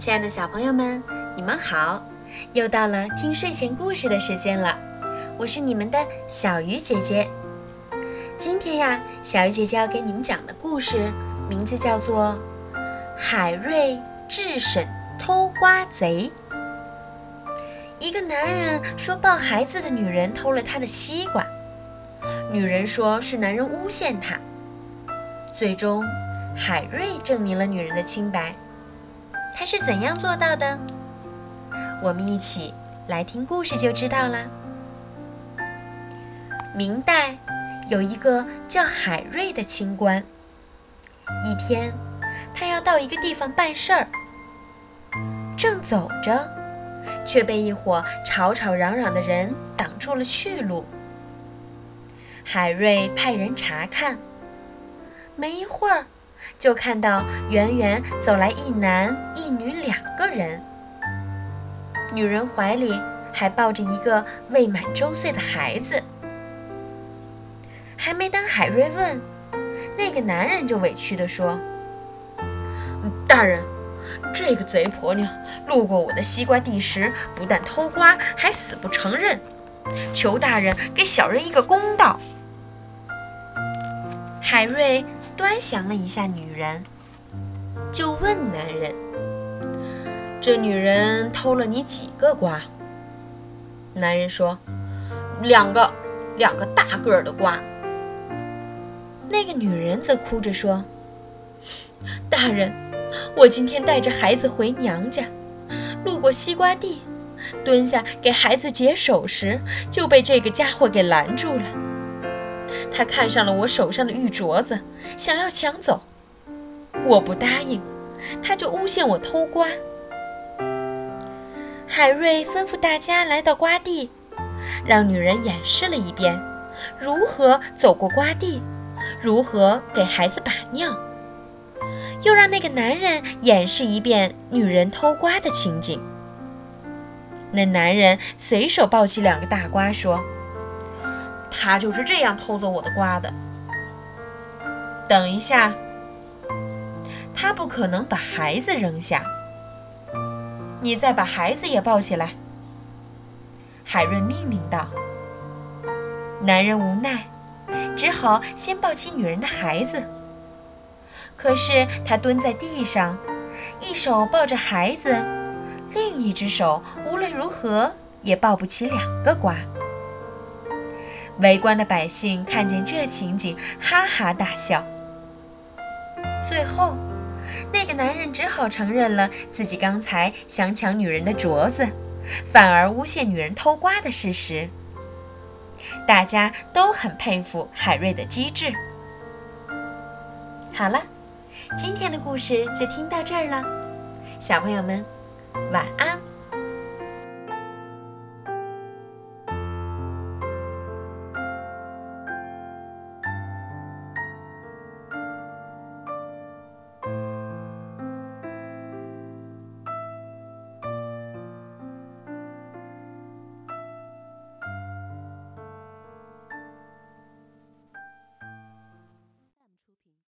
亲爱的小朋友们，你们好！又到了听睡前故事的时间了，我是你们的小鱼姐姐。今天呀，小鱼姐姐要给你们讲的故事名字叫做《海瑞智审偷瓜贼》。一个男人说抱孩子的女人偷了他的西瓜，女人说是男人诬陷她。最终，海瑞证明了女人的清白。他是怎样做到的？我们一起来听故事就知道了。明代有一个叫海瑞的清官，一天他要到一个地方办事儿，正走着，却被一伙吵吵嚷嚷的人挡住了去路。海瑞派人查看，没一会儿。就看到远远走来一男一女两个人，女人怀里还抱着一个未满周岁的孩子。还没等海瑞问，那个男人就委屈地说：“大人，这个贼婆娘路过我的西瓜地时，不但偷瓜，还死不承认，求大人给小人一个公道。”海瑞。端详了一下女人，就问男人：“这女人偷了你几个瓜？”男人说：“两个，两个大个儿的瓜。”那个女人则哭着说：“大人，我今天带着孩子回娘家，路过西瓜地，蹲下给孩子解手时，就被这个家伙给拦住了。”他看上了我手上的玉镯子，想要抢走，我不答应，他就诬陷我偷瓜。海瑞吩咐大家来到瓜地，让女人演示了一遍如何走过瓜地，如何给孩子把尿，又让那个男人演示一遍女人偷瓜的情景。那男人随手抱起两个大瓜说。他就是这样偷走我的瓜的。等一下，他不可能把孩子扔下。你再把孩子也抱起来。”海瑞命令道。男人无奈，只好先抱起女人的孩子。可是他蹲在地上，一手抱着孩子，另一只手无论如何也抱不起两个瓜。围观的百姓看见这情景，哈哈大笑。最后，那个男人只好承认了自己刚才想抢女人的镯子，反而诬陷女人偷瓜的事实。大家都很佩服海瑞的机智。好了，今天的故事就听到这儿了，小朋友们，晚安。